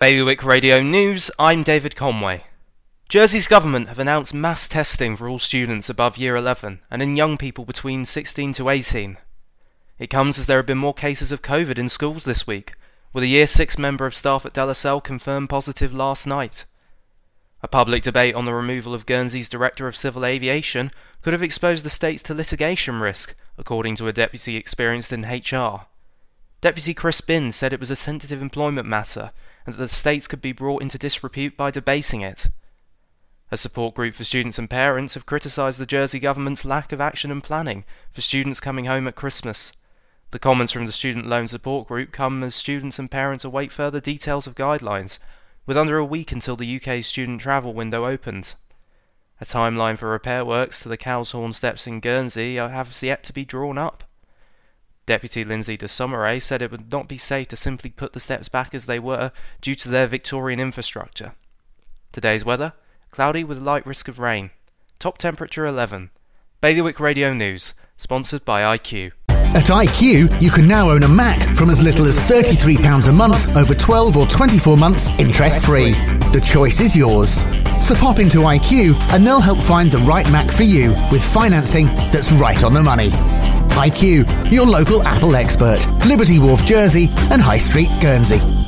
Bailiwick Radio News, I'm David Conway. Jersey's government have announced mass testing for all students above year 11 and in young people between 16 to 18. It comes as there have been more cases of COVID in schools this week, with a year 6 member of staff at De confirmed positive last night. A public debate on the removal of Guernsey's Director of Civil Aviation could have exposed the states to litigation risk, according to a deputy experienced in HR. Deputy Chris Blin said it was a sensitive employment matter and that the states could be brought into disrepute by debasing it. A support group for students and parents have criticised the Jersey government's lack of action and planning for students coming home at Christmas. The comments from the Student Loan Support Group come as students and parents await further details of guidelines, with under a week until the UK's student travel window opens. A timeline for repair works to the Cow's Horn steps in Guernsey have yet to be drawn up. Deputy Lindsay de Sausmarez said it would not be safe to simply put the steps back as they were due to their Victorian infrastructure. Today's weather cloudy with light risk of rain. Top temperature 11. Bailiwick Radio News, sponsored by IQ. At IQ, you can now own a Mac from as little as £33 a month over 12 or 24 months interest free. The choice is yours. So pop into IQ and they'll help find the right Mac for you with financing that's right on the money. IQ, your local Apple expert, Liberty Wharf, Jersey, and High Street, Guernsey.